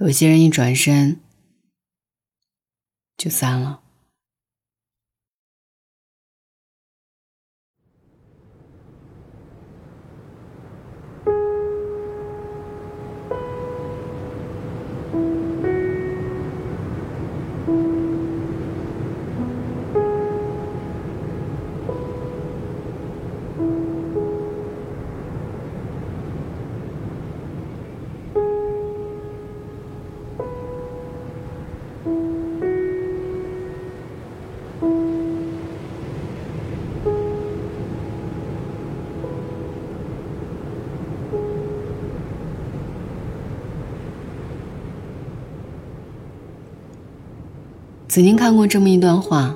有些人一转身就散了。曾经看过这么一段话：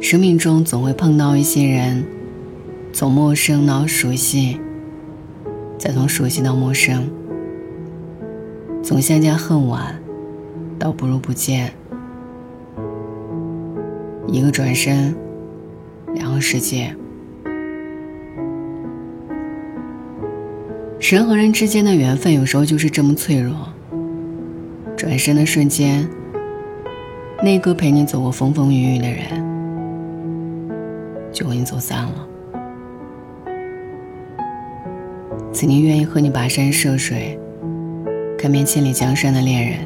生命中总会碰到一些人，从陌生到熟悉，再从熟悉到陌生，从相见恨晚到不如不见。一个转身，两个世界。人和人之间的缘分，有时候就是这么脆弱。转身的瞬间。那个陪你走过风风雨雨的人，就和你走散了。曾经愿意和你跋山涉水、看遍千里江山的恋人，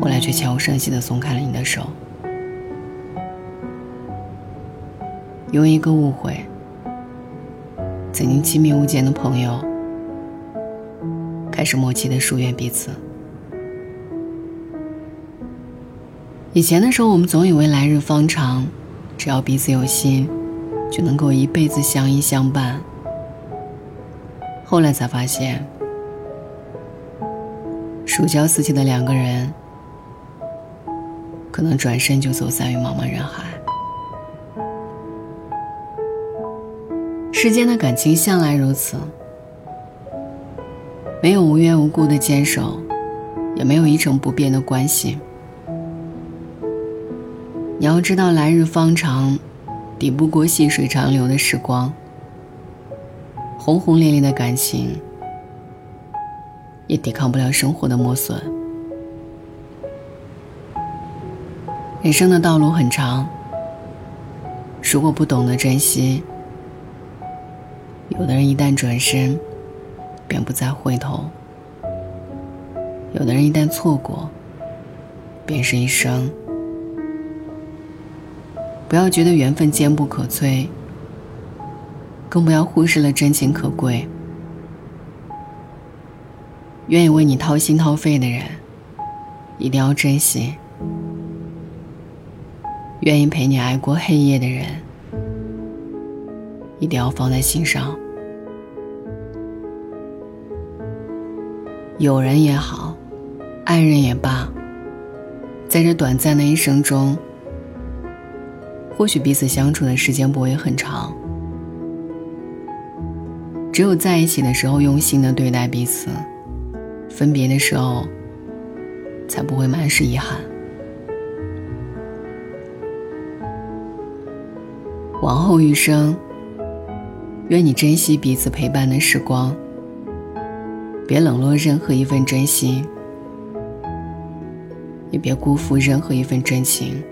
后来却悄无声息的松开了你的手。因为一个误会，曾经亲密无间的朋友，开始默契的疏远彼此。以前的时候，我们总以为来日方长，只要彼此有心，就能够一辈子相依相伴。后来才发现，如胶似漆的两个人，可能转身就走散于茫茫人海。世间的感情向来如此，没有无缘无故的坚守，也没有一成不变的关系。你要知道，来日方长，抵不过细水长流的时光。轰轰烈烈的感情，也抵抗不了生活的磨损。人生的道路很长，如果不懂得珍惜，有的人一旦转身，便不再回头；有的人一旦错过，便是一生。不要觉得缘分坚不可摧，更不要忽视了真情可贵。愿意为你掏心掏肺的人，一定要珍惜；愿意陪你挨过黑夜的人，一定要放在心上。友人也好，爱人也罢，在这短暂的一生中。或许彼此相处的时间不会很长，只有在一起的时候用心的对待彼此，分别的时候才不会满是遗憾。往后余生，愿你珍惜彼此陪伴的时光，别冷落任何一份真心，也别辜负任何一份真情。